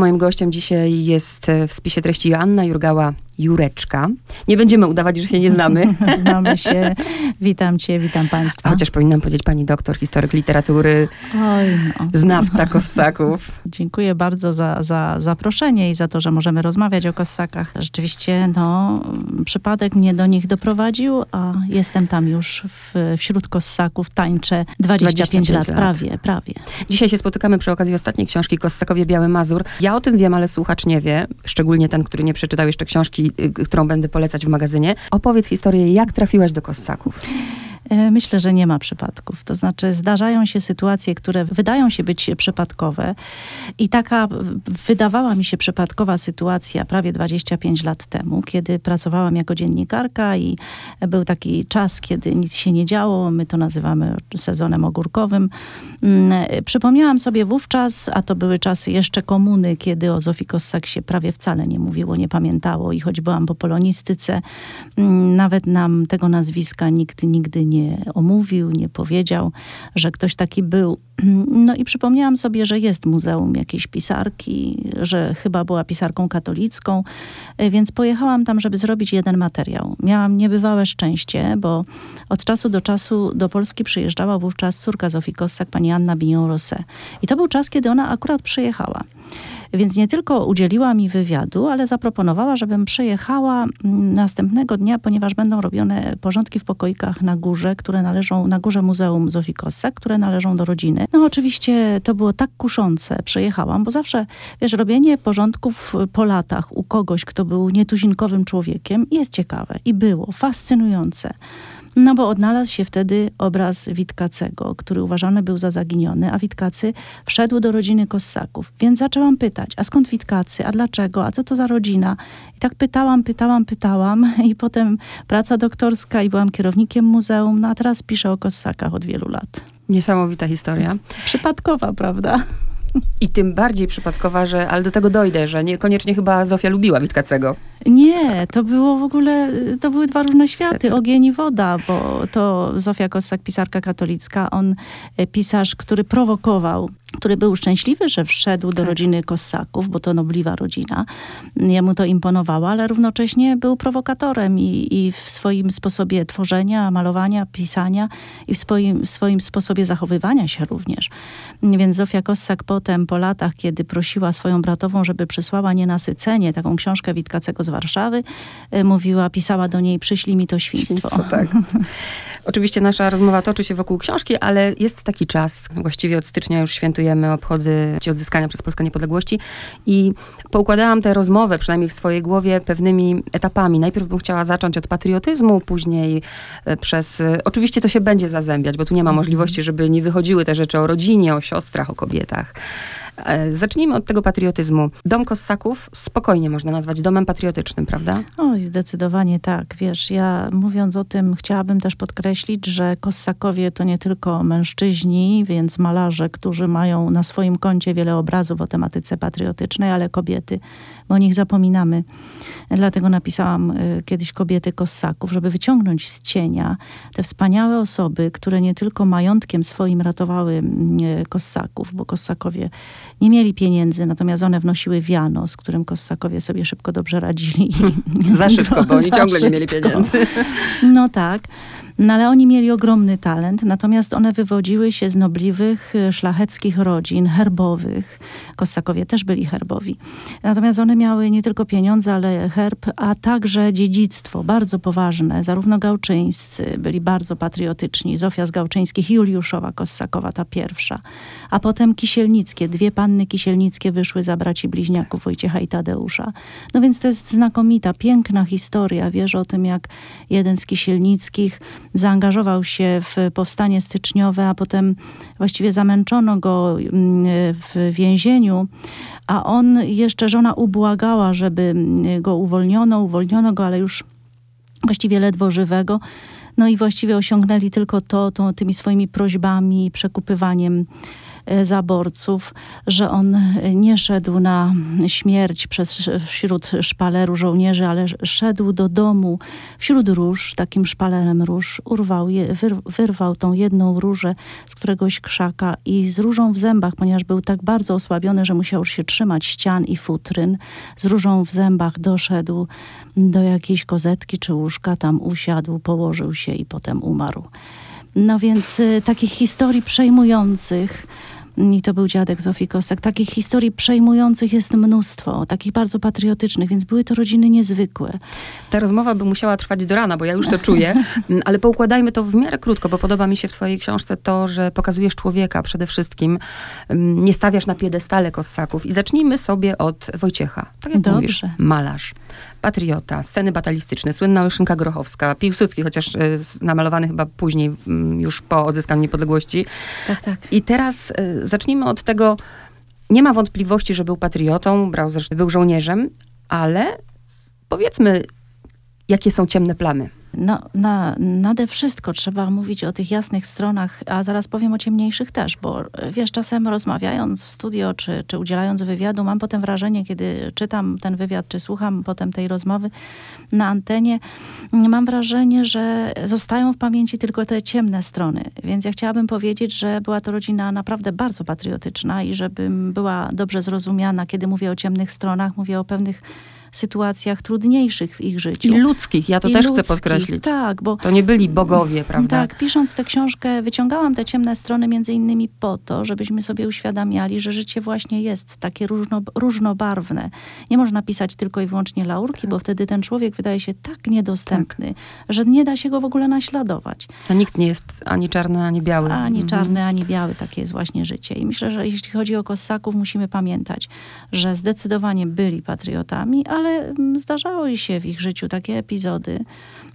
Moim gościem dzisiaj jest e, w spisie treści Joanna Jurgała Jureczka. Nie będziemy udawać, że się nie znamy. Znamy się. Witam cię, witam państwa. Chociaż powinnam powiedzieć pani doktor, historyk literatury, Oj, no. znawca kossaków. Dziękuję bardzo za, za zaproszenie i za to, że możemy rozmawiać o kossakach. Rzeczywiście, no, przypadek mnie do nich doprowadził, a jestem tam już w, wśród kossaków, tańczę 25, 25 lat, lat. prawie, prawie. Dzisiaj się spotykamy przy okazji ostatniej książki Kossakowie Biały Mazur. Ja o tym wiem, ale słuchacz nie wie, szczególnie ten, który nie przeczytał jeszcze książki, którą będę polecać w magazynie. Opowiedz historię, jak trafiłaś do kossaków. E, Myślę, że nie ma przypadków. To znaczy, zdarzają się sytuacje, które wydają się być przypadkowe. I taka e, wydawała mi się przypadkowa sytuacja prawie 25 lat temu, kiedy pracowałam jako dziennikarka i był taki czas, kiedy nic się nie działo. My to nazywamy sezonem ogórkowym. Mm, Przypomniałam sobie wówczas, a to były czasy jeszcze komuny, kiedy o Zofii Kossak się prawie wcale nie mówiło, nie pamiętało. I choć byłam po polonistyce, mm, nawet nam tego nazwiska nikt nigdy nie omówił, nie powiedział, że ktoś taki był. No i przypomniałam sobie, że jest muzeum jakiejś pisarki, że chyba była pisarką katolicką, e, więc pojechałam tam, żeby zrobić jeden materiał. Miałam niebywałe szczęście, bo od czasu do czasu do Polski przyjeżdżała wówczas córka Zofii Kossak, pani Anna Bignon-Rosset. I to był czas, kiedy ona akurat przyjechała. Więc nie tylko udzieliła mi wywiadu, ale zaproponowała, żebym przyjechała mm, następnego dnia, ponieważ będą robione porządki w pokoikach na górze, które należą, na górze Muzeum Zofii Kossak, które należą do rodziny. No oczywiście to było tak kuszące. Przyjechałam, bo zawsze, wiesz, robienie porządków po latach u kogoś, kto był nietuzinkowym człowiekiem jest ciekawe i było fascynujące. No bo odnalazł się wtedy obraz Witkacego, który uważany był za zaginiony, a Witkacy wszedł do rodziny Kossaków. Więc zaczęłam pytać, a skąd Witkacy, a dlaczego, a co to za rodzina? I tak pytałam, pytałam, pytałam i potem praca doktorska i byłam kierownikiem muzeum, no a teraz piszę o Kossakach od wielu lat. Niesamowita historia. Przypadkowa, prawda? I tym bardziej przypadkowa, że, ale do tego dojdę, że niekoniecznie chyba Zofia lubiła Witkacego. Nie, to było w ogóle, to były dwa różne światy, ogień i woda, bo to Zofia Kossak, pisarka katolicka, on e, pisarz, który prowokował, który był szczęśliwy, że wszedł do Tak. rodziny Kossaków, bo to nobliwa rodzina. Jemu to imponowało, ale równocześnie był prowokatorem i, i w swoim sposobie tworzenia, malowania, pisania i w swoim, w swoim sposobie zachowywania się również. Więc Zofia Kossak potem, po latach, kiedy prosiła swoją bratową, żeby przysłała Nienasycenie, taką książkę Witkacego z Warszawy, e, mówiła, pisała do niej, przyślij mi to świństwo. Świństwo, tak. Oczywiście nasza rozmowa toczy się wokół książki, ale jest taki czas, właściwie od stycznia już świętujemy obchody odzyskania przez Polskę niepodległości i poukładałam tę rozmowę, przynajmniej w swojej głowie, pewnymi etapami. Najpierw bym chciała zacząć od patriotyzmu, później e, przez... e, Oczywiście to się będzie zazębiać, bo tu nie ma możliwości, żeby nie wychodziły te rzeczy o rodzinie, o siostrach, o kobietach. E, Zacznijmy od tego patriotyzmu. Dom Kossaków spokojnie można nazwać domem patriotycznym, prawda? Oj, zdecydowanie tak. Wiesz, ja mówiąc o tym, chciałabym też podkreślić, że Kossakowie to nie tylko mężczyźni, więc malarze, którzy mają na swoim koncie wiele obrazów o tematyce patriotycznej, ale kobiety, bo o nich zapominamy. Dlatego napisałam y, kiedyś kobiety Kossaków, żeby wyciągnąć z cienia te wspaniałe osoby, które nie tylko majątkiem swoim ratowały mm, y, Kossaków, bo Kossakowie nie mieli pieniędzy, natomiast one wnosiły wiano, z którym Kossakowie sobie szybko dobrze radzili. Za szybko, bo oni ciągle nie mieli pieniędzy. No tak. No ale oni mieli ogromny talent, natomiast one wywodziły się z nobliwych, y, szlacheckich rodzin, herbowych. Kossakowie też byli herbowi. Natomiast one miały nie tylko pieniądze, ale herb, a także dziedzictwo bardzo poważne. Zarówno gałczyńscy byli bardzo patriotyczni. Zofia z Gałczyńskich, Juliuszowa Kossakowa, ta pierwsza. A potem Kisielnickie. Dwie panny Kisielnickie wyszły za braci bliźniaków Wojciecha i Tadeusza. No więc to jest znakomita, piękna historia. Wiesz o tym, jak jeden z Kisielnickich zaangażował się w powstanie styczniowe, a potem właściwie zamęczono go mm, w więzieniu, a on jeszcze, żona ubłagała, żeby mm, go uwolniono, uwolniono go, ale już właściwie ledwo żywego. No i właściwie osiągnęli tylko to, to tymi swoimi prośbami, przekupywaniem zaborców, że on nie szedł na śmierć przez, wśród szpaleru żołnierzy, ale szedł do domu wśród róż, takim szpalerem róż, urwał, je, wyrwał tą jedną różę z któregoś krzaka i z różą w zębach, ponieważ był tak bardzo osłabiony, że musiał się trzymać ścian i futryn, z różą w zębach doszedł do jakiejś kozetki czy łóżka, tam usiadł, położył się i potem umarł. No więc y, takich historii przejmujących, i to był dziadek Zofii Kossak. Takich historii przejmujących jest mnóstwo, takich bardzo patriotycznych, więc były to rodziny niezwykłe. Ta rozmowa by musiała trwać do rana, bo ja już to czuję, ale poukładajmy to w miarę krótko, bo podoba mi się w twojej książce to, że pokazujesz człowieka przede wszystkim, nie stawiasz na piedestale Kossaków i zacznijmy sobie od Wojciecha. Tak jak Dobrze. mówisz, malarz, patriota, sceny batalistyczne, słynna Olszynka Grochowska, Piłsudski, chociaż e, namalowany chyba później, już po odzyskaniu niepodległości. Tak, tak. I teraz e, zacznijmy od tego, nie ma wątpliwości, że był patriotą, brał zresztą, był żołnierzem, ale powiedzmy, jakie są ciemne plamy. No, na, nade wszystko trzeba mówić o tych jasnych stronach, a zaraz powiem o ciemniejszych też, bo wiesz, czasem rozmawiając w studio, czy, czy udzielając wywiadu, mam potem wrażenie, kiedy czytam ten wywiad, czy słucham potem tej rozmowy na antenie, mam wrażenie, że zostają w pamięci tylko te ciemne strony. Więc ja chciałabym powiedzieć, że była to rodzina naprawdę bardzo patriotyczna i żebym była dobrze zrozumiana, kiedy mówię o ciemnych stronach, mówię o pewnych sytuacjach trudniejszych w ich życiu. I ludzkich, ja to I też ludzkich, chcę podkreślić. Tak, bo... To nie byli bogowie, prawda? Tak, pisząc tę książkę, wyciągałam te ciemne strony między innymi po to, żebyśmy sobie uświadamiali, że życie właśnie jest takie różno, różnobarwne. Nie można pisać tylko i wyłącznie laurki, tak. bo wtedy ten człowiek wydaje się tak niedostępny, tak. że nie da się go w ogóle naśladować. To nikt nie jest ani czarny, ani biały. Ani mhm. czarny, ani biały. Takie jest właśnie życie. I myślę, że jeśli chodzi o Kossaków, musimy pamiętać, że zdecydowanie byli patriotami, ale mm, zdarzały się w ich życiu takie epizody,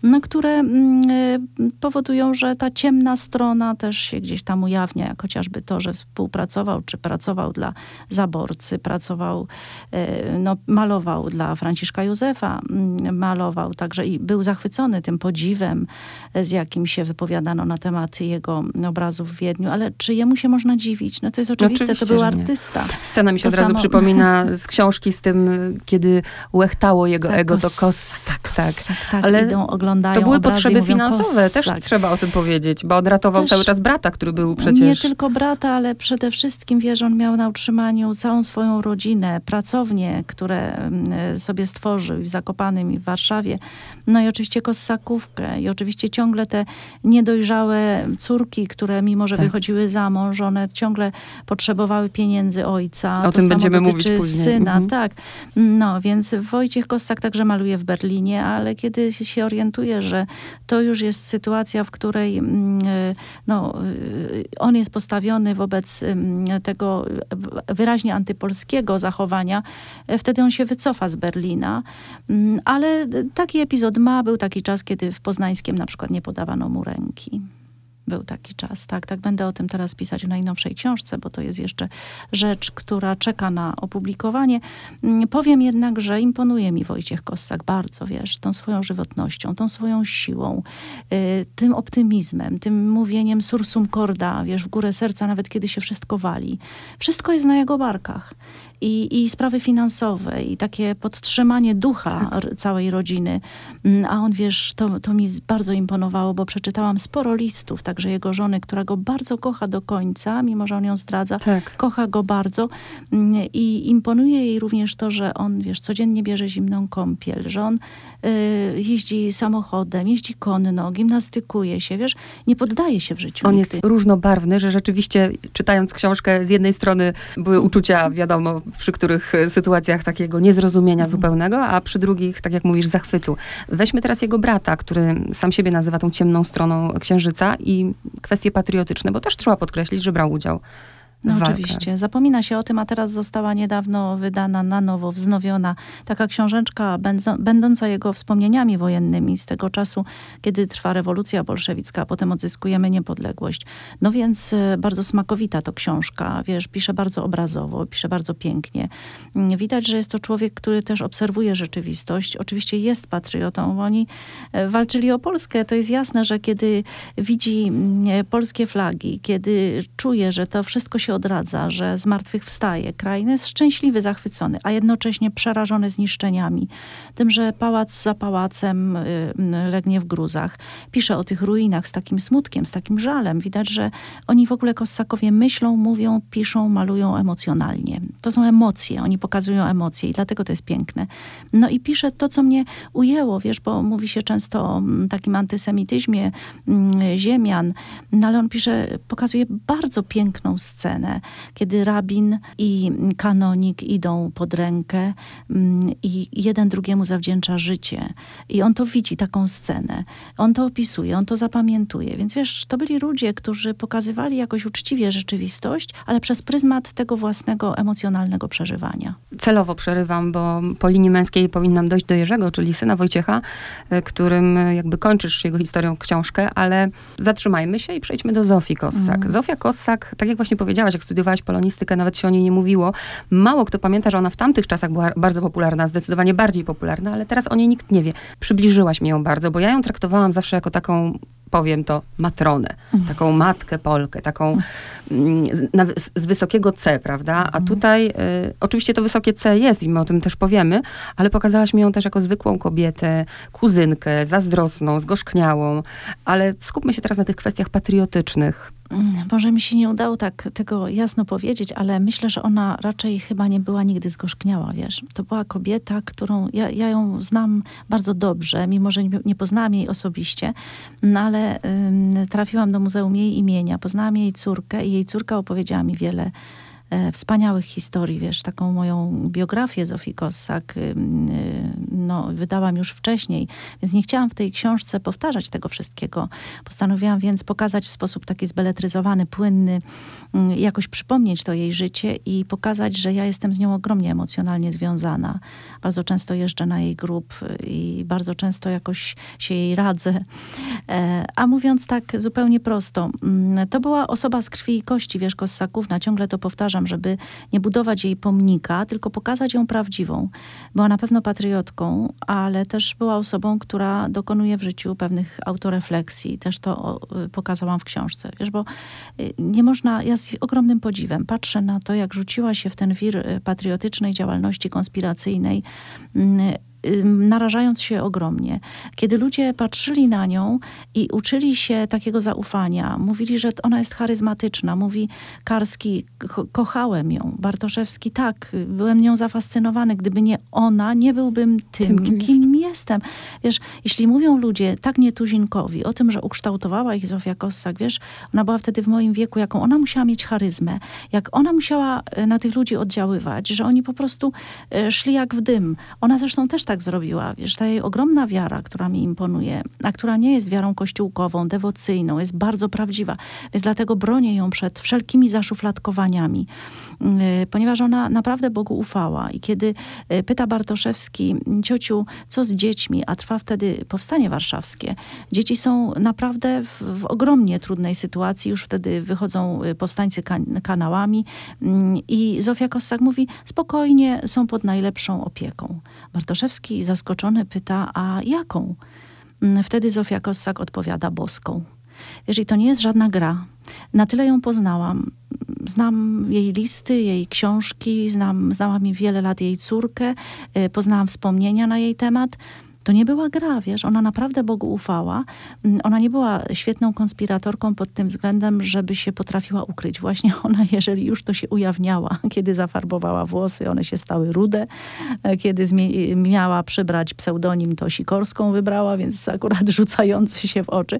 no, które mm, y, powodują, że ta ciemna strona też się gdzieś tam ujawnia, jak chociażby to, że współpracował czy pracował dla zaborcy, pracował, y, no, malował dla Franciszka Józefa, mm, malował także i był zachwycony tym podziwem, z jakim się wypowiadano na temat jego obrazów w Wiedniu, ale czy jemu się można dziwić? No to jest oczywiste, Oczywiście, to był artysta. Scena mi się to od razu samo... przypomina z książki z tym, kiedy łechtało jego tak, ego, to Kossak, tak. tak ale idą, oglądają to były potrzeby finansowe, też trzeba o tym powiedzieć, bo on ratował też, cały czas brata, który był przecież... Nie tylko brata, ale przede wszystkim, wiesz, on miał na utrzymaniu całą swoją rodzinę, pracownie, które mm, sobie stworzył w Zakopanym i w Warszawie, no i oczywiście Kossakówkę i oczywiście ciągle te niedojrzałe córki, które mimo, że tak. wychodziły za mąż, one ciągle potrzebowały pieniędzy ojca. O to tym będziemy mówić później. syna, mhm. tak. No, więc Wojciech Kossak także maluje w Berlinie, ale kiedy się orientuje, że to już jest sytuacja, w której mm, e, no, e, on jest postawiony wobec mm, tego wyraźnie antypolskiego zachowania, e, wtedy on się wycofa z Berlina. Mm, ale taki epizod ma. Był taki czas, kiedy w Poznańskiem na przykład nie podawano mu ręki. Był taki czas, tak, tak. Będę o tym teraz pisać w najnowszej książce, bo to jest jeszcze rzecz, która czeka na opublikowanie. Mm, powiem jednak, że imponuje mi Wojciech Kossak bardzo, wiesz, tą swoją żywotnością, tą swoją siłą, y, tym optymizmem, tym mówieniem sursum corda, wiesz, w górę serca, nawet kiedy się wszystko wali. Wszystko jest na jego barkach i, i sprawy finansowe, i takie podtrzymanie ducha tak. całej rodziny. Mm, a on, wiesz, to, to mi bardzo imponowało, bo przeczytałam sporo listów, także jego żony, która go bardzo kocha do końca, mimo że on ją zdradza, tak. kocha go bardzo. Mm, I imponuje jej również to, że on, wiesz, codziennie bierze zimną kąpiel, że on y, jeździ samochodem, jeździ konno, gimnastykuje się, wiesz, nie poddaje się w życiu. On nigdy. jest różnobarwny, że rzeczywiście czytając książkę, z jednej strony były uczucia, wiadomo, przy których e, sytuacjach takiego niezrozumienia mhm. zupełnego, a przy drugich, tak jak mówisz, zachwytu. Weźmy teraz jego brata, który sam siebie nazywa tą ciemną stroną księżyca i kwestie patriotyczne, bo też trzeba podkreślić, że brał udział no oczywiście. Zapomina się o tym, a teraz została niedawno wydana na nowo, wznowiona taka książeczka będąca jego wspomnieniami wojennymi z tego czasu, kiedy trwa rewolucja bolszewicka, a potem odzyskujemy niepodległość. No więc e, bardzo smakowita to książka, wiesz, pisze bardzo obrazowo, pisze bardzo pięknie. Mm, widać, że jest to człowiek, który też obserwuje rzeczywistość. Oczywiście jest patriotą, bo oni e, walczyli o Polskę. To jest jasne, że kiedy widzi mm, polskie flagi, kiedy czuje, że to wszystko się odradza, że zmartwychwstaje kraj, no jest szczęśliwy, zachwycony, a jednocześnie przerażony zniszczeniami. Tym, że pałac za pałacem y, legnie w gruzach. Pisze o tych ruinach z takim smutkiem, z takim żalem. Widać, że oni w ogóle Kossakowie myślą, mówią, piszą, malują emocjonalnie. To są emocje, oni pokazują emocje i dlatego to jest piękne. No i pisze to, co mnie ujęło, wiesz, bo mówi się często o mm, takim antysemityzmie mm, ziemian, no ale on pisze, pokazuje bardzo piękną scenę, kiedy rabin i kanonik idą pod rękę mm, i jeden drugiemu zawdzięcza życie. I on to widzi, taką scenę. On to opisuje, on to zapamiętuje. Więc wiesz, to byli ludzie, którzy pokazywali jakoś uczciwie rzeczywistość, ale przez pryzmat tego własnego emocjonalnego przeżywania. Celowo przerywam, bo po linii męskiej powinnam dojść do Jerzego, czyli syna Wojciecha, e, którym e, jakby kończysz jego historią książkę, ale zatrzymajmy się i przejdźmy do Zofii Kossak. Mm. Zofia Kossak, tak jak właśnie powiedziałaś, jak studiowałaś polonistykę, nawet się o niej nie mówiło. Mało kto pamięta, że ona w tamtych czasach była bardzo popularna, zdecydowanie bardziej popularna, ale teraz o niej nikt nie wie. Przybliżyłaś mi ją bardzo, bo ja ją traktowałam zawsze jako taką powiem to, matronę, taką matkę Polkę, taką mm, z, z, wysokiego C, prawda? A mhm. tutaj y, oczywiście to wysokie C jest i my o tym też powiemy, ale pokazałaś mi ją też jako zwykłą kobietę, kuzynkę, zazdrosną, zgorzkniałą, ale skupmy się teraz na tych kwestiach patriotycznych. Mm, może mi się nie udało tak tego jasno powiedzieć, ale myślę, że ona raczej chyba nie była nigdy zgorzkniała, wiesz. To była kobieta, którą ja, ja ją znam bardzo dobrze, mimo że nie, nie poznałam jej osobiście, no ale trafiłam do Muzeum jej imienia, poznałam jej córkę i jej córka opowiedziała mi wiele wspaniałych historii, wiesz, taką moją biografię Zofii Kossak y, y, no, wydałam już wcześniej, więc nie chciałam w tej książce powtarzać tego wszystkiego. Postanowiłam więc pokazać w sposób taki zbeletryzowany, płynny, y, jakoś przypomnieć to jej życie i pokazać, że ja jestem z nią ogromnie emocjonalnie związana. Bardzo często jeżdżę na jej grób i bardzo często jakoś się jej radzę. E, a mówiąc tak zupełnie prosto, mm, to była osoba z krwi i kości, wiesz, Kossakówna, ciągle to powtarzam, żeby nie budować jej pomnika, tylko pokazać ją prawdziwą. Była na pewno patriotką, ale też była osobą, która dokonuje w życiu pewnych autorefleksji. Też to pokazałam w książce. Wiesz, bo y, nie można, ja z ogromnym podziwem patrzę na to, jak rzuciła się w ten wir y, patriotycznej działalności konspiracyjnej mm, narażając się ogromnie. Kiedy ludzie patrzyli na nią i uczyli się takiego zaufania, mówili, że ona jest charyzmatyczna, mówi Karski, ko kochałem ją, Bartoszewski, tak, byłem nią zafascynowany, gdyby nie ona, nie byłbym tym, tym kim, kim jestem. Wiesz, jeśli mówią ludzie tak nietuzinkowi o tym, że ukształtowała ich Zofia Kossak, wiesz, ona była wtedy w moim wieku, jaką ona musiała mieć charyzmę, jak ona musiała e, na tych ludzi oddziaływać, że oni po prostu e, szli jak w dym. Ona zresztą też tak tak zrobiła. Wiesz, ta jej ogromna wiara, która mi imponuje, a która nie jest wiarą kościółkową, dewocyjną, jest bardzo prawdziwa. Więc dlatego bronię ją przed wszelkimi zaszufladkowaniami, y, ponieważ ona naprawdę Bogu ufała. I kiedy y, pyta Bartoszewski, ciociu, co z dziećmi, a trwa wtedy powstanie warszawskie. Dzieci są naprawdę w, w ogromnie trudnej sytuacji. Już wtedy wychodzą y, powstańcy kan kanałami mm, i Zofia Kossak mówi, spokojnie, są pod najlepszą opieką. Bartoszewski Kowalski zaskoczony pyta, a jaką? Mm, wtedy Zofia Kossak odpowiada boską. Wiesz, i to nie jest żadna gra. Na tyle ją poznałam. Znam jej listy, jej książki, znam, znałam mi wiele lat jej córkę, y, poznałam wspomnienia na jej temat to nie była gra, wiesz, ona naprawdę Bogu ufała. Mm, ona nie była świetną konspiratorką pod tym względem, żeby się potrafiła ukryć. Właśnie ona, jeżeli już to się ujawniała, kiedy zafarbowała włosy, one się stały rude, e, kiedy miała przybrać pseudonim, to Sikorską wybrała, więc akurat rzucający się w oczy.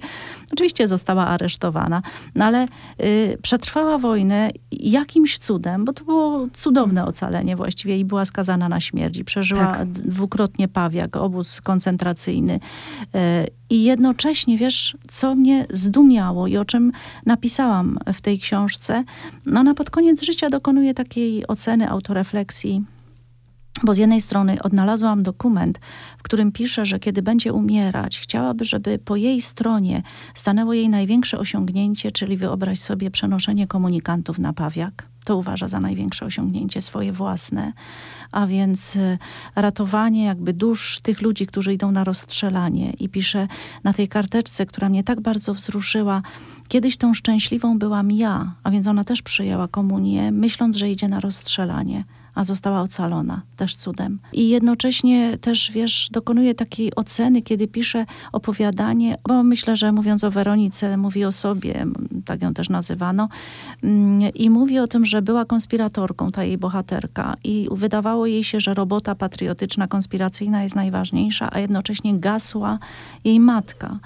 Oczywiście została aresztowana, no ale y, przetrwała wojnę jakimś cudem, bo to było cudowne ocalenie właściwie i była skazana na śmierć. I przeżyła tak. dwukrotnie Pawiak, obóz koncentracyjny. E, I jednocześnie, wiesz, co mnie zdumiało i o czym napisałam w tej książce, no ona pod koniec życia dokonuje takiej oceny, autorefleksji Bo z jednej strony odnalazłam dokument, w którym pisze, że kiedy będzie umierać, chciałaby, żeby po jej stronie stanęło jej największe osiągnięcie, czyli wyobraź sobie przenoszenie komunikantów na pawiak. To uważa za największe osiągnięcie swoje własne, a więc y, ratowanie jakby dusz tych ludzi, którzy idą na rozstrzelanie. I pisze na tej karteczce, która mnie tak bardzo wzruszyła, kiedyś tą szczęśliwą byłam ja, a więc ona też przyjęła komunię, myśląc, że idzie na rozstrzelanie a została ocalona, też cudem. I jednocześnie też, wiesz, dokonuje takiej oceny, kiedy pisze opowiadanie, bo myślę, że mówiąc o Weronice, mówi o sobie, tak ją też nazywano, mm, i mówi o tym, że była konspiratorką, ta jej bohaterka i wydawało jej się, że robota patriotyczna, konspiracyjna jest najważniejsza, a jednocześnie gasła jej matka,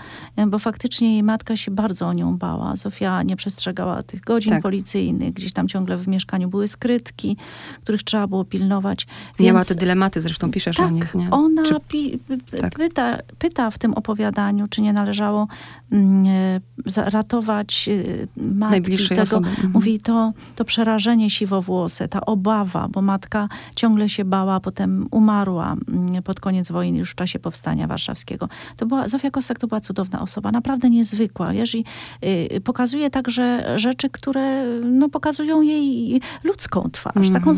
bo faktycznie jej matka się bardzo o nią bała. Zofia nie przestrzegała tych godzin tak. policyjnych, gdzieś tam ciągle w mieszkaniu były skrytki, których trzeba trzeba było pilnować. Miała te dylematy, zresztą piszesz tak, o nich, nie? ona czy... pi, tak. pyta, pyta w tym opowiadaniu, czy nie należało mm, e, ratować e, matki tego. Osoby. Mhm. Mówi to, to przerażenie siwowłose, ta obawa, bo matka ciągle się bała, potem umarła mm, pod koniec wojny, już w czasie powstania warszawskiego. To była, Zofia Kossak to była cudowna osoba, naprawdę niezwykła. Wiesz, i, y, pokazuje także rzeczy, które no, pokazują jej ludzką twarz, mm -hmm. taką mhm.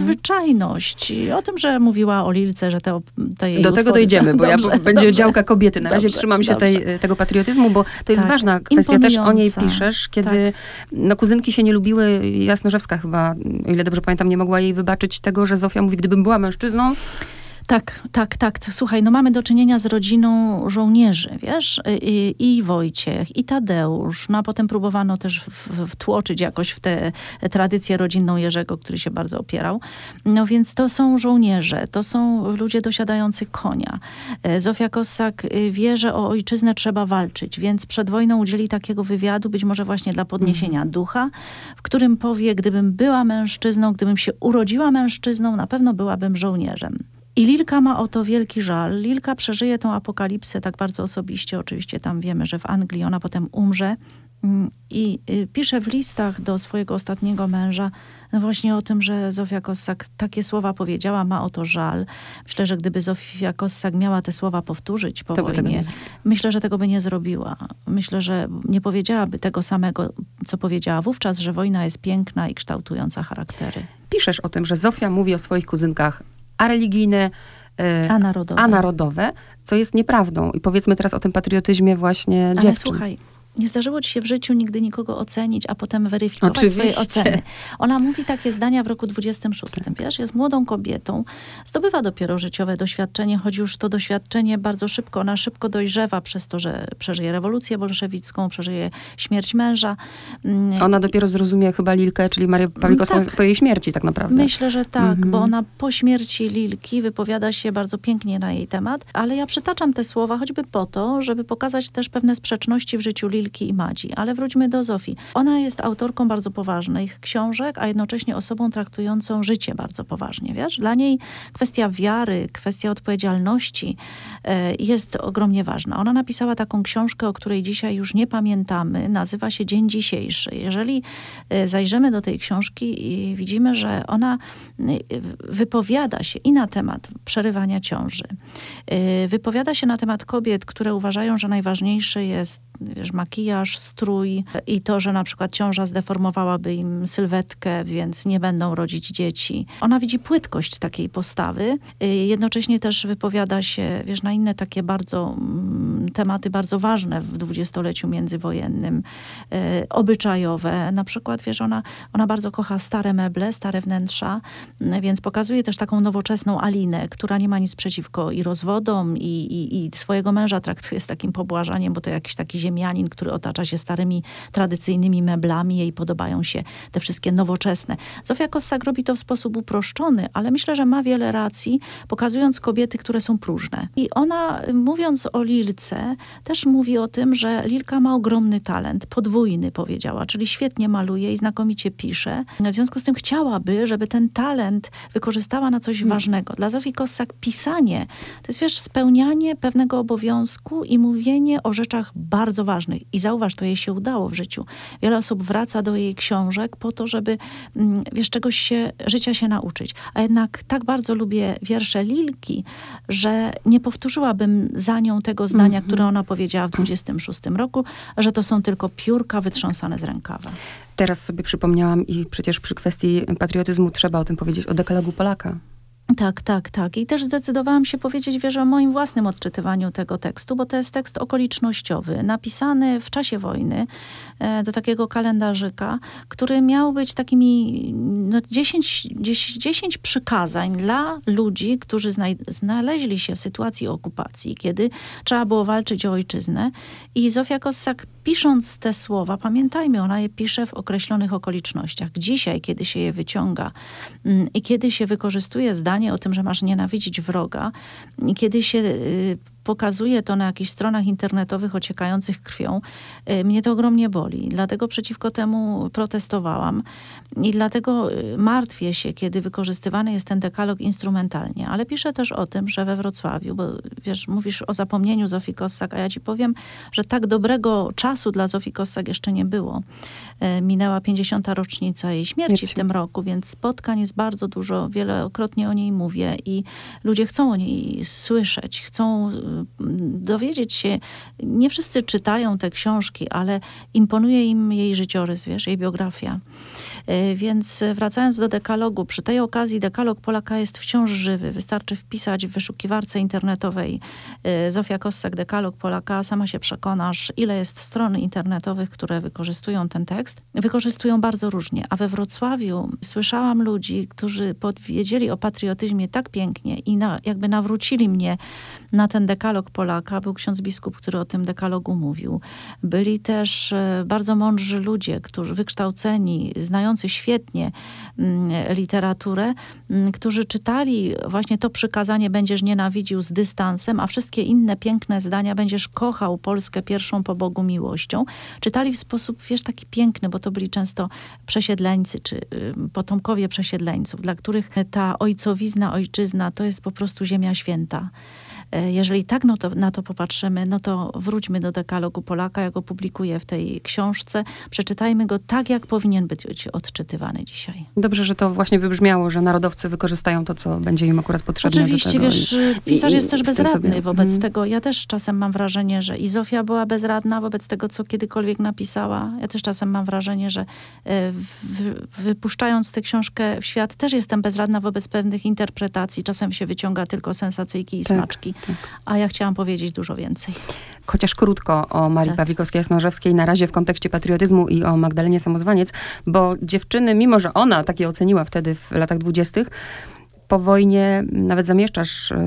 Zwyczajną fajność. O tym, że mówiła o Lilce, że te, te jej Do tego dojdziemy, bo dobrze, ja, będzie dobrze, działka kobiety. Na razie dobrze, trzymam się tej, tego patriotyzmu, bo to jest tak. ważna kwestia. Też o niej piszesz, kiedy tak. no, kuzynki się nie lubiły. Jasnorzewska chyba, o ile dobrze pamiętam, nie mogła jej wybaczyć tego, że Zofia mówi, gdybym była mężczyzną, tak, tak, tak. Słuchaj, no mamy do czynienia z rodziną żołnierzy, wiesz? I, i Wojciech, i Tadeusz. No a potem próbowano też w, wtłoczyć jakoś w tę tradycję rodzinną Jerzego, który się bardzo opierał. No więc to są żołnierze, to są ludzie dosiadający konia. E, Zofia Kossak y, wie, że o ojczyznę trzeba walczyć, więc przed wojną udzieli takiego wywiadu, być może właśnie dla podniesienia mhm. ducha, w którym powie, gdybym była mężczyzną, gdybym się urodziła mężczyzną, na pewno byłabym żołnierzem. I Lilka ma o to wielki żal. Lilka przeżyje tą apokalipsę tak bardzo osobiście. Oczywiście tam wiemy, że w Anglii ona potem umrze. Mm, I y, pisze w listach do swojego ostatniego męża no właśnie o tym, że Zofia Kossak takie słowa powiedziała, ma o to żal. Myślę, że gdyby Zofia Kossak miała te słowa powtórzyć po to wojnie, myślę, że tego by nie zrobiła. Myślę, że nie powiedziałaby tego samego, co powiedziała wówczas, że wojna jest piękna i kształtująca charaktery. Piszesz o tym, że Zofia mówi o swoich kuzynkach a religijne, e, a narodowe. a narodowe, co jest nieprawdą. I powiedzmy teraz o tym patriotyzmie właśnie Ale dziewczyn. słuchaj, nie zdarzyło ci się w życiu nigdy nikogo ocenić, a potem weryfikować Oczywiście. swoje oceny. Ona mówi takie zdania w roku 26, tak. wiesz, jest młodą kobietą, zdobywa dopiero życiowe doświadczenie, choć już to doświadczenie bardzo szybko, ona szybko dojrzewa przez to, że przeżyje rewolucję bolszewicką, przeżyje śmierć męża. Mm, ona dopiero zrozumie chyba Lilkę, czyli Marię Pawlikowską tak. po jej śmierci tak naprawdę. Myślę, że tak, mhm. bo ona po śmierci Lilki wypowiada się bardzo pięknie na jej temat, ale ja przytaczam te słowa choćby po to, żeby pokazać też pewne sprzeczności w życiu Lilki I Madzi. Ale wróćmy do Zofii. Ona jest autorką bardzo poważnych książek, a jednocześnie osobą traktującą życie bardzo poważnie. Wiesz? Dla niej kwestia wiary, kwestia odpowiedzialności e, jest ogromnie ważna. Ona napisała taką książkę, o której dzisiaj już nie pamiętamy. Nazywa się Dzień Dzisiejszy. Jeżeli e, zajrzymy do tej książki, widzimy, że ona e, wypowiada się i na temat przerywania ciąży. Wypowiada się na temat kobiet, które uważają, że najważniejsze jest wiesz, makijaż, strój i to, że na przykład ciąża zdeformowałaby im sylwetkę, więc nie będą rodzić dzieci. Ona widzi płytkość takiej postawy. Y, jednocześnie też wypowiada się, wiesz, na inne takie bardzo mm, tematy bardzo ważne w dwudziestoleciu międzywojennym, y, obyczajowe. Na przykład, wiesz, ona, ona bardzo kocha stare meble, stare wnętrza, y, więc pokazuje też taką nowoczesną Alinę, która nie ma nic przeciwko i rozwodom, i, i, i swojego męża traktuje z takim pobłażaniem, bo to jakiś taki ziemianin, który otacza się starymi, tradycyjnymi meblami. Jej podobają się te wszystkie nowoczesne. Zofia Kossak robi to w sposób uproszczony, ale myślę, że ma wiele racji, pokazując kobiety, które są próżne. I ona, mówiąc o Lilce, też mówi o tym, że Lilka ma ogromny talent, podwójny powiedziała, czyli świetnie maluje i znakomicie pisze. W związku z tym chciałaby, żeby ten talent wykorzystała na coś hmm. ważnego. Dla Zofii Kossak pisanie to jest, wiesz, spełnianie pewnego obowiązku i mówienie o rzeczach bardzo bardzo ważnych. I zauważ, to jej się udało w życiu. Wiele osób wraca do jej książek po to, żeby mm, wiesz, czegoś się, życia się nauczyć. A jednak tak bardzo lubię wiersze Lilki, że nie powtórzyłabym za nią tego zdania, mm -hmm. które ona powiedziała w 26 roku, że to są tylko piórka wytrząsane z rękawa. Teraz sobie przypomniałam i przecież przy kwestii patriotyzmu trzeba o tym powiedzieć, o dekalogu Polaka. Tak, tak, tak. I też zdecydowałam się powiedzieć, wierzę, o moim własnym odczytywaniu tego tekstu, bo to jest tekst okolicznościowy, napisany w czasie wojny do takiego kalendarzyka, który miał być takimi no, 10, 10, 10 przykazań dla ludzi, którzy znaleźli się w sytuacji okupacji, kiedy trzeba było walczyć o ojczyznę. I Zofia Kossak pisząc te słowa, pamiętajmy, ona je pisze w określonych okolicznościach. Dzisiaj, kiedy się je wyciąga mm, i kiedy się wykorzystuje zdanie o tym, że masz nienawidzić wroga, i kiedy się y, pokazuje to na jakichś stronach internetowych ociekających krwią, y, mnie to ogromnie boli. Dlatego przeciwko temu protestowałam i dlatego y, martwię się, kiedy wykorzystywany jest ten dekalog instrumentalnie. Ale piszę też o tym, że we Wrocławiu, bo wiesz, mówisz o zapomnieniu Zofii Kossak, a ja ci powiem, że tak dobrego czasu dla Zofii Kossak jeszcze nie było. Y, minęła 50. rocznica jej śmierci w tym roku, więc spotkań jest bardzo dużo, wielokrotnie o niej mówię i ludzie chcą o niej słyszeć, chcą dowiedzieć się, nie wszyscy czytają te książki, ale imponuje im jej życiorys, wiesz, jej biografia. E, więc wracając do dekalogu, przy tej okazji dekalog Polaka jest wciąż żywy. Wystarczy wpisać w wyszukiwarce internetowej e, Zofia Kossak, dekalog Polaka, sama się przekonasz, ile jest stron internetowych, które wykorzystują ten tekst. Wykorzystują bardzo różnie, a we Wrocławiu słyszałam ludzi, którzy powiedzieli o patriotyzmie tak pięknie i na, jakby nawrócili mnie na ten dekalog Polaka. Był ksiądz biskup, który o tym dekalogu mówił. Byli też e, bardzo mądrzy ludzie, którzy wykształceni, znający świetnie mm, literaturę, mm, którzy czytali właśnie to przykazanie będziesz nienawidził z dystansem, a wszystkie inne piękne zdania będziesz kochał Polskę pierwszą po Bogu miłością. Czytali w sposób, wiesz, taki piękny, bo to byli często przesiedleńcy, czy y, potomkowie przesiedleńców, dla których ta ojcowizna, ojczyzna to jest po prostu ziemia święta. E, jeżeli tak no to, na to popatrzymy, no to wróćmy do dekalogu Polaka, ja go publikuję w tej książce. Przeczytajmy go tak, jak powinien być odczytywany dzisiaj. Dobrze, że to właśnie wybrzmiało, że narodowcy wykorzystają to, co będzie im akurat potrzebne Oczywiście, wiesz, i, pisarz i, jest też bezradny sobie. wobec hmm. tego. Ja też czasem mam wrażenie, że i Zofia była bezradna wobec tego, co kiedykolwiek napisała. Ja też czasem mam wrażenie, że e, wypuszczając tę książkę w świat, też jestem bezradna wobec pewnych interpretacji. Czasem się wyciąga tylko sensacyjki i tak. smaczki. Tak. A ja chciałam powiedzieć dużo więcej. Chociaż krótko o Marii tak. Pawlikowskiej-Jasnorzewskiej, na razie w kontekście patriotyzmu i o Magdalenie Samozwaniec, bo dziewczyny, mimo że ona takie oceniła wtedy w latach dwudziestych, po wojnie nawet zamieszczasz y,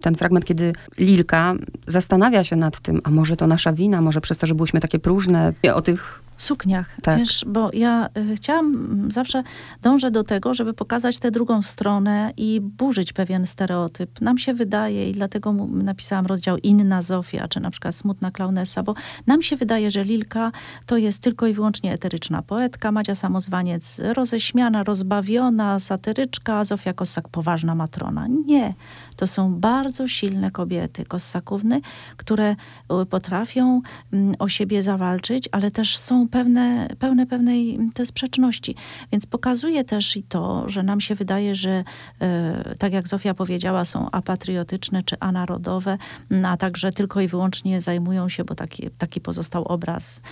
ten fragment, kiedy Lilka zastanawia się nad tym, a może to nasza wina, może przez to, że byliśmy takie próżne, o tych sukniach. Tak. Wiesz, bo ja y, chciałam, mm, zawsze dążę do tego, żeby pokazać tę drugą stronę i burzyć pewien stereotyp. Nam się wydaje i dlatego napisałam rozdział Inna Zofia, czy na przykład Smutna Klaunesa, bo nam się wydaje, że Lilka to jest tylko i wyłącznie eteryczna poetka, Madzia Samozwaniec roześmiana, rozbawiona, satyryczka, Zofia Kossak poważna matrona. Nie. To są bardzo silne kobiety, kossakówny, które y, potrafią mm, o siebie zawalczyć, ale też są pewne, pełne pewnej te sprzeczności. Więc pokazuje też i to, że nam się wydaje, że e, tak jak Zofia powiedziała, są apatriotyczne czy anarodowe, a także tylko i wyłącznie zajmują się, bo taki, taki pozostał obraz,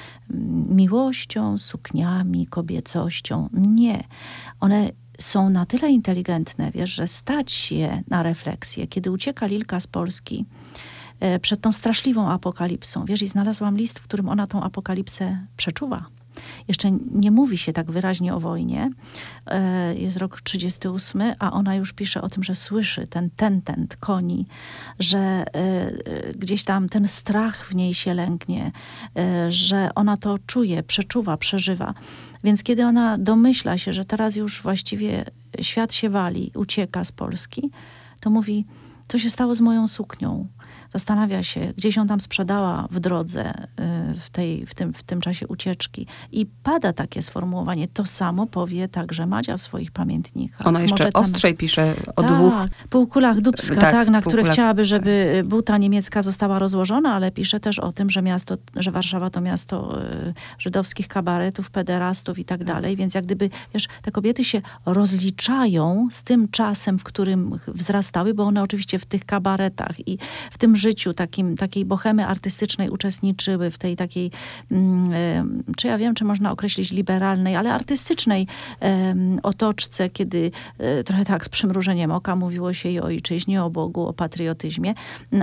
miłością, sukniami, kobiecością. Nie. One są na tyle inteligentne, wiesz, że stać się na refleksję. Kiedy ucieka Lilka z Polski, E, przed tą straszliwą apokalipsą. Wiesz, i znalazłam list, w którym ona tą apokalipsę przeczuwa. Jeszcze nie mówi się tak wyraźnie o wojnie. E, jest rok 38, a ona już pisze o tym, że słyszy ten tentent koni, że e, gdzieś tam ten strach w niej się lęknie, że ona to czuje, przeczuwa, przeżywa. Więc kiedy ona domyśla się, że teraz już właściwie świat się wali, ucieka z Polski, to mówi: co się stało z moją suknią? Zastanawia się, gdzieś ją tam sprzedała w drodze y, w, tej, w, tym, w tym czasie ucieczki. I pada takie sformułowanie. To samo powie także Madzia w swoich pamiętnikach. Ona jeszcze Może ten... ostrzej pisze o tak, dwóch... Półkulach Dubska, tak, tak na które chciałaby, żeby buta niemiecka została rozłożona, ale pisze też o tym, że miasto, że Warszawa to miasto y, żydowskich kabaretów, pederastów i tak dalej. Więc jak gdyby, wiesz, te kobiety się rozliczają z tym czasem, w którym wzrastały, bo one oczywiście w tych kabaretach i w tym życiu takim, takiej bohemy artystycznej uczestniczyły, w tej takiej, mm, czy ja wiem, czy można określić liberalnej, ale artystycznej otoczce, kiedy e, trochę tak z przymrużeniem oka mówiło się i o ojczyźnie, o Bogu, o patriotyzmie.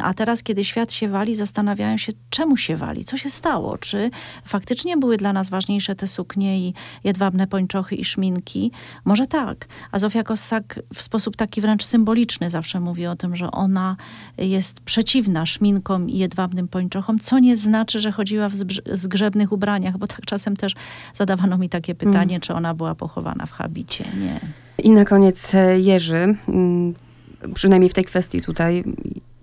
A teraz, kiedy świat się wali, zastanawiają się, czemu się wali, co się stało, czy faktycznie były dla nas ważniejsze te suknie i jedwabne pończochy i szminki? Może tak. A Zofia Kossak w sposób taki wręcz symboliczny zawsze mówi o tym, że ona jest przeciwna szminkom i jedwabnym pończochom, co nie znaczy, że chodziła w zgrzebnych ubraniach, bo tak czasem też zadawano mi takie pytanie, czy ona była pochowana w habicie. Nie. I na koniec e, Jerzy, mm, przynajmniej w tej kwestii tutaj,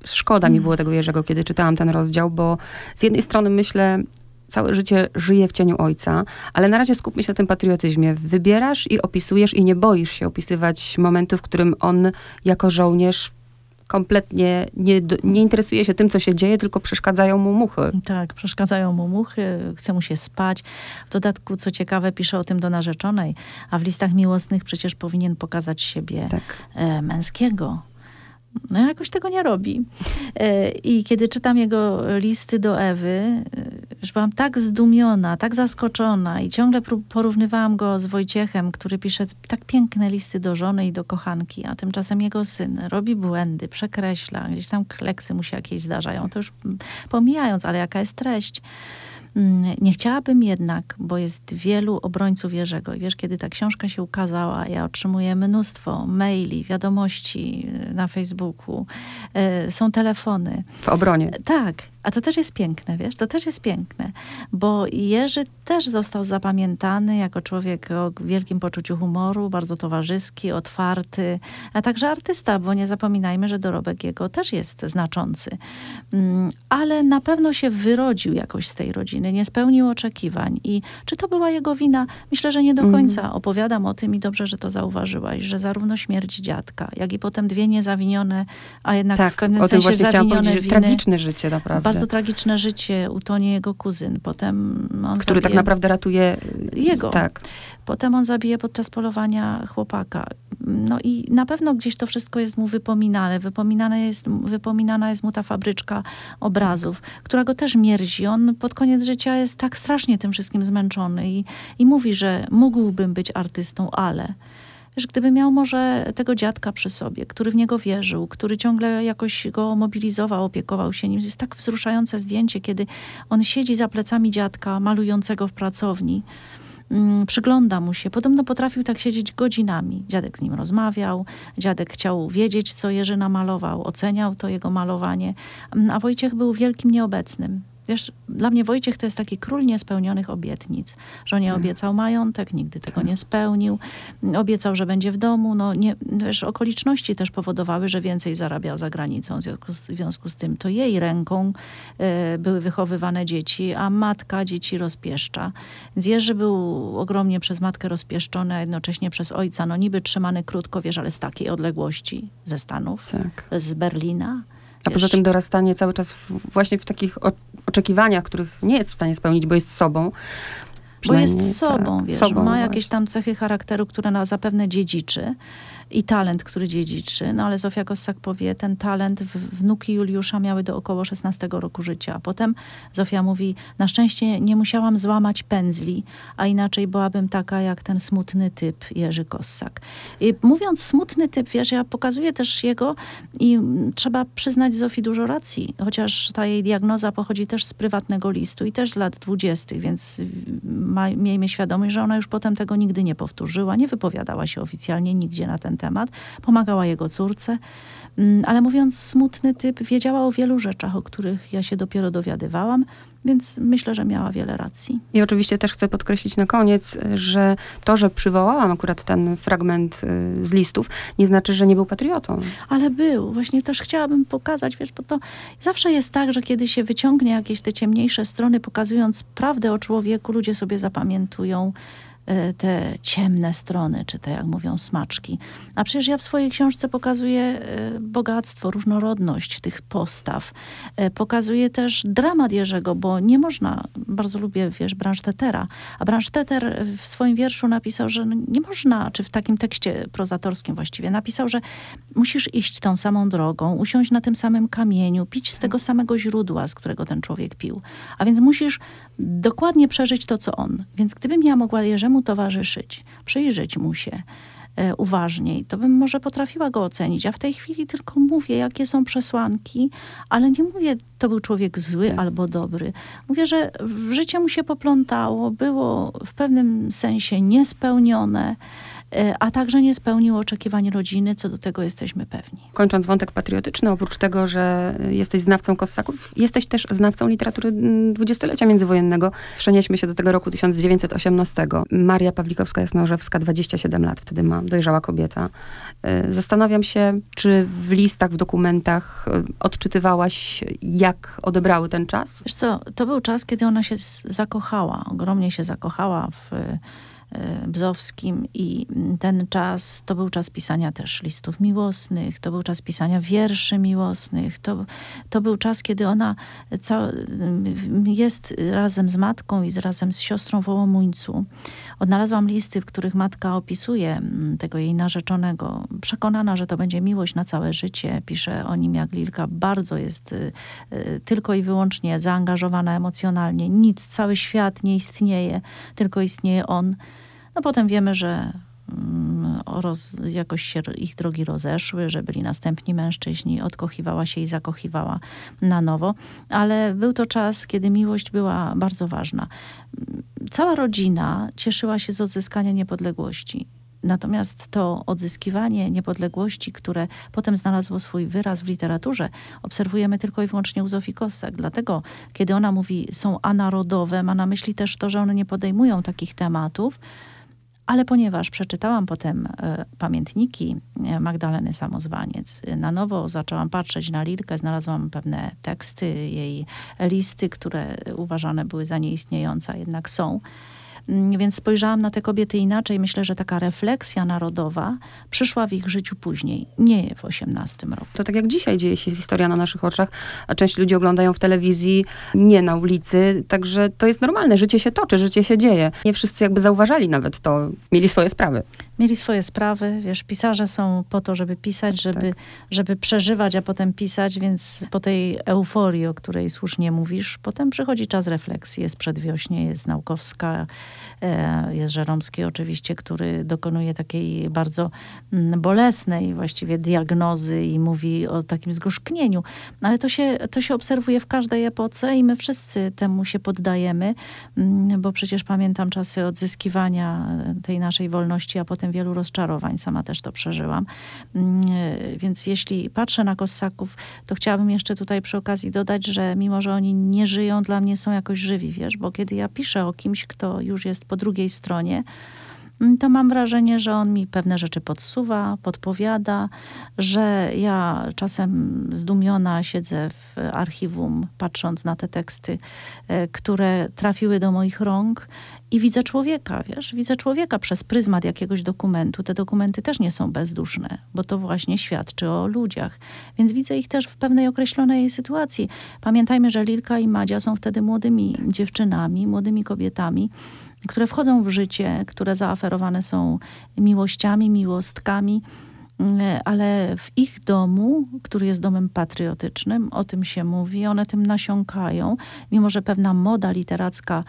szkoda mi było tego Jerzego, kiedy czytałam ten rozdział, bo z jednej strony myślę, całe życie żyje w cieniu ojca, ale na razie skupmy się na tym patriotyzmie. Wybierasz i opisujesz i nie boisz się opisywać momentu, w którym on jako żołnierz kompletnie nie, nie interesuje się tym, co się dzieje, tylko przeszkadzają mu muchy. Tak, przeszkadzają mu muchy, chce mu się spać. W dodatku, co ciekawe, pisze o tym do narzeczonej, a w listach miłosnych przecież powinien pokazać siebie Tak. e, męskiego. No jakoś tego nie robi. E, I kiedy czytam jego listy do Ewy, e, już byłam tak zdumiona, tak zaskoczona i ciągle porównywałam go z Wojciechem, który pisze tak piękne listy do żony i do kochanki, a tymczasem jego syn robi błędy, przekreśla, gdzieś tam kleksy mu się jakieś zdarzają. To już pomijając, ale jaka jest treść. Mm, Nie chciałabym jednak, bo jest wielu obrońców Jerzego. I wiesz, kiedy ta książka się ukazała, ja otrzymuję mnóstwo maili, wiadomości y, na Facebooku, y, są telefony. W obronie. Tak, a to też jest piękne, wiesz, to też jest piękne, bo Jerzy też został zapamiętany jako człowiek o wielkim poczuciu humoru, bardzo towarzyski, otwarty, a także artysta, bo nie zapominajmy, że dorobek jego też jest znaczący. Mm, Ale na pewno się wyrodził jakoś z tej rodziny, nie spełnił oczekiwań i czy to była jego wina? Myślę, że nie do końca. Opowiadam o tym i dobrze, że to zauważyłaś, że zarówno śmierć dziadka, jak i potem dwie niezawinione, a jednak w Tak, pewnym o tym sensie właśnie zawinione powiedzieć, winy. tragiczne życie naprawdę. Bardzo tragiczne życie utonie jego kuzyn. Potem on który tak zabije naprawdę ratuje jego. Tak. Potem on zabije podczas polowania chłopaka. No i na pewno gdzieś to wszystko jest mu wypominane. Wypominane jest, wypominana jest mu ta fabryczka obrazów, która go też mierzi. On pod koniec życia jest tak strasznie tym wszystkim zmęczony i, i mówi, że mógłbym być artystą, ale... Wiesz, gdyby miał może tego dziadka przy sobie, który w niego wierzył, który ciągle jakoś go mobilizował, opiekował się nim. Jest tak wzruszające zdjęcie, kiedy on siedzi za plecami dziadka, malującego w pracowni. Mm, Przygląda mu się. Podobno potrafił tak siedzieć godzinami. Dziadek z nim rozmawiał, dziadek chciał wiedzieć, co Jerzy namalował, oceniał to jego malowanie, a Wojciech był wielkim nieobecnym. Wiesz, dla mnie Wojciech to jest taki król niespełnionych obietnic. Że nie obiecał majątek, nigdy tego nie spełnił. Obiecał, że będzie w domu. No nie, wiesz, okoliczności też powodowały, że więcej zarabiał za granicą. W związku z, w związku z tym to jej ręką e, były wychowywane dzieci, a matka dzieci rozpieszcza. Więc Jerzy był ogromnie przez matkę rozpieszczony, a jednocześnie przez ojca. No niby trzymany krótko, wiesz, ale z takiej odległości ze Stanów, tak. z Berlina. A poza tym dorastanie cały czas w, właśnie w takich oczekiwaniach, których nie jest w stanie spełnić, bo jest sobą. Bo jest sobą, tak, wiesz, sobą ma jakieś właśnie. tam cechy charakteru, które na zapewne dziedziczy i talent, który dziedziczy. No ale Zofia Kossak powie, ten talent wnuki Juliusza miały do około 16 roku życia. A potem Zofia mówi, na szczęście nie musiałam złamać pędzli, a inaczej byłabym taka jak ten smutny typ Jerzy Kossak. I mówiąc smutny typ, wiesz, ja pokazuję też jego i trzeba przyznać Zofii dużo racji, chociaż ta jej diagnoza pochodzi też z prywatnego listu i też z lat dwudziestych, więc ma, miejmy świadomość, że ona już potem tego nigdy nie powtórzyła, nie wypowiadała się oficjalnie nigdzie na ten temat, pomagała jego córce. Mm, ale mówiąc smutny typ, wiedziała o wielu rzeczach, o których ja się dopiero dowiadywałam, więc myślę, że miała wiele racji. I oczywiście też chcę podkreślić na koniec, że to, że przywołałam akurat ten fragment y, z listów, nie znaczy, że nie był patriotą. Ale był. Właśnie też chciałabym pokazać, wiesz, bo to zawsze jest tak, że kiedy się wyciągnie jakieś te ciemniejsze strony, pokazując prawdę o człowieku, ludzie sobie zapamiętują te ciemne strony, czy te, jak mówią, smaczki. A przecież ja w swojej książce pokazuję e, bogactwo, różnorodność tych postaw. E, pokazuję też dramat Jerzego, bo nie można, bardzo lubię, wiesz, Bransztetera, a Branszteter w swoim wierszu napisał, że nie można, czy w takim tekście prozatorskim właściwie, napisał, że musisz iść tą samą drogą, usiąść na tym samym kamieniu, pić z tego samego źródła, z którego ten człowiek pił. A więc musisz dokładnie przeżyć to, co on. Więc gdybym ja mogła Jerzemu towarzyszyć, przyjrzeć mu się e, uważniej, to bym może potrafiła go ocenić. A w tej chwili tylko mówię, jakie są przesłanki, ale nie mówię, to był człowiek zły tak. albo dobry. Mówię, że życie mu się poplątało, było w pewnym sensie niespełnione. E, a także nie spełnił oczekiwań rodziny, co do tego jesteśmy pewni. Kończąc wątek patriotyczny, oprócz tego, że jesteś znawcą Kossaków, jesteś też znawcą literatury dwudziestolecia międzywojennego. Przenieśmy się do tego roku 1918. Maria Pawlikowska-Jasnorzewska, 27 lat, wtedy ma dojrzała kobieta. E, zastanawiam się, czy w listach, w dokumentach e, odczytywałaś, jak odebrały ten czas? Wiesz co, to był czas, kiedy ona się zakochała, ogromnie się zakochała w Bzowskim i ten czas to był czas pisania też listów miłosnych, to był czas pisania wierszy miłosnych, to, to był czas, kiedy ona jest razem z matką i z, razem z siostrą w Ołomuńcu. Odnalazłam listy, w których matka opisuje tego jej narzeczonego, przekonana, że to będzie miłość na całe życie. Pisze o nim jak Lilka, bardzo jest y, y, tylko i wyłącznie zaangażowana emocjonalnie. Nic, cały świat nie istnieje, tylko istnieje on. No potem wiemy, że mm, roz, jakoś się ich drogi rozeszły, że byli następni mężczyźni, odkochiwała się i zakochiwała na nowo, ale był to czas, kiedy miłość była bardzo ważna. Cała rodzina cieszyła się z odzyskania niepodległości. Natomiast to odzyskiwanie niepodległości, które potem znalazło swój wyraz w literaturze, obserwujemy tylko i wyłącznie u Zofii. Dlatego, kiedy ona mówi, są anarodowe, ma na myśli też to, że one nie podejmują takich tematów, ale ponieważ przeczytałam potem e, pamiętniki e, Magdaleny Samozwaniec, e, na nowo zaczęłam patrzeć na Lilkę, znalazłam pewne teksty, jej listy, które uważane były za nieistniejące, a jednak są. Mm, więc spojrzałam na te kobiety inaczej. Myślę, że taka refleksja narodowa przyszła w ich życiu później, nie w XVIII roku. To tak jak dzisiaj dzieje się historia na naszych oczach, a część ludzi oglądają w telewizji, nie na ulicy, także to jest normalne. Życie się toczy, życie się dzieje. Nie wszyscy jakby zauważali nawet to, mieli swoje sprawy. Mieli swoje sprawy, wiesz, pisarze są po to, żeby pisać, żeby, tak. żeby przeżywać, a potem pisać, więc po tej euforii, o której słusznie mówisz, potem przychodzi czas refleksji. Jest przedwiośnie, jest naukowska, E, jest Żeromski oczywiście, który dokonuje takiej bardzo mm, bolesnej właściwie diagnozy i mówi o takim zgorzknieniu. Ale to się, to się obserwuje w każdej epoce i my wszyscy temu się poddajemy, mm, bo przecież pamiętam czasy odzyskiwania tej naszej wolności, a potem wielu rozczarowań. Sama też to przeżyłam. Mm, więc jeśli patrzę na Kossaków, to chciałabym jeszcze tutaj przy okazji dodać, że mimo, że oni nie żyją, dla mnie są jakoś żywi, wiesz, bo kiedy ja piszę o kimś, kto już jest po drugiej stronie, mm, to mam wrażenie, że on mi pewne rzeczy podsuwa, podpowiada, że ja czasem zdumiona siedzę w archiwum, patrząc na te teksty, e, które trafiły do moich rąk i widzę człowieka, wiesz, widzę człowieka przez pryzmat jakiegoś dokumentu. Te dokumenty też nie są bezduszne, bo to właśnie świadczy o ludziach. Więc widzę ich też w pewnej określonej sytuacji. Pamiętajmy, że Lilka i Madzia są wtedy młodymi dziewczynami, młodymi kobietami, które wchodzą w życie, które zaaferowane są miłościami, miłostkami, ale w ich domu, który jest domem patriotycznym, o tym się mówi, one tym nasiąkają, mimo że pewna moda literacka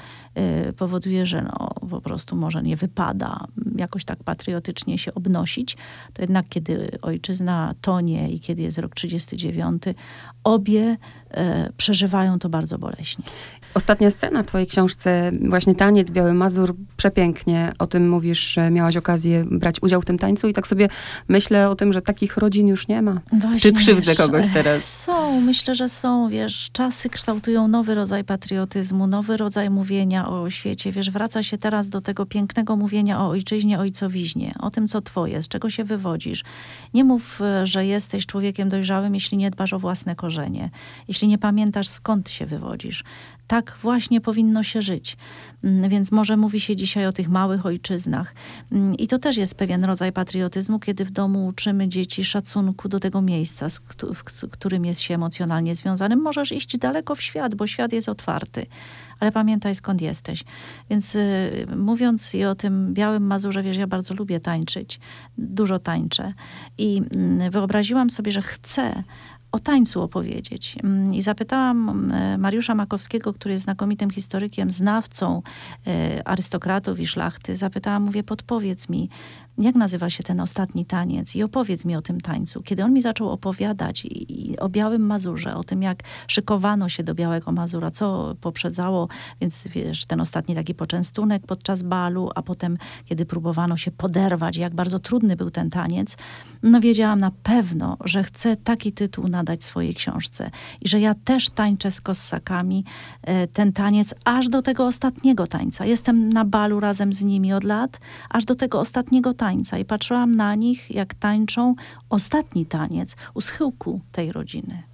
y, powoduje, że no, po prostu może nie wypada jakoś tak patriotycznie się obnosić, to jednak kiedy ojczyzna tonie i kiedy jest rok 39, obie y, przeżywają to bardzo boleśnie. Ostatnia scena w twojej książce, właśnie taniec Biały Mazur, przepięknie o tym mówisz, że miałaś okazję brać udział w tym tańcu i tak sobie myślę o tym, że takich rodzin już nie ma. Właśnie, Czy krzywdzę wiesz, kogoś teraz? Są, myślę, że są, wiesz, czasy kształtują nowy rodzaj patriotyzmu, nowy rodzaj mówienia o świecie, wiesz, wraca się teraz do tego pięknego mówienia o ojczyźnie, ojcowiźnie, o tym, co twoje, z czego się wywodzisz. Nie mów, e, że jesteś człowiekiem dojrzałym, jeśli nie dbasz o własne korzenie, jeśli nie pamiętasz, skąd się wywodzisz. Tak właśnie powinno się żyć. Mm, Więc może mówi się dzisiaj o tych małych ojczyznach. Mm, I to też jest pewien rodzaj patriotyzmu, kiedy w domu uczymy dzieci szacunku do tego miejsca, z którym jest się emocjonalnie związanym. Możesz iść daleko w świat, bo świat jest otwarty, ale pamiętaj skąd jesteś. Więc y, mówiąc i o tym białym Mazurze, wiesz, ja bardzo lubię tańczyć, dużo tańczę i mm, wyobraziłam sobie, że chcę o tańcu opowiedzieć. Mm, I zapytałam mm, Mariusza Makowskiego, który jest znakomitym historykiem, znawcą e, arystokratów i szlachty. Zapytałam, mówię, podpowiedz mi, jak nazywa się ten ostatni taniec i opowiedz mi o tym tańcu. Kiedy on mi zaczął opowiadać i, i o Białym Mazurze, o tym, jak szykowano się do Białego Mazura, co poprzedzało, więc wiesz, ten ostatni taki poczęstunek podczas balu, a potem, kiedy próbowano się poderwać, jak bardzo trudny był ten taniec, no wiedziałam na pewno, że chcę taki tytuł nadać swojej książce i że ja też tańczę z kossakami e, ten taniec aż do tego ostatniego tańca. Jestem na balu razem z nimi od lat, aż do tego ostatniego tańca i patrzyłam na nich, jak tańczą ostatni taniec u schyłku tej rodziny.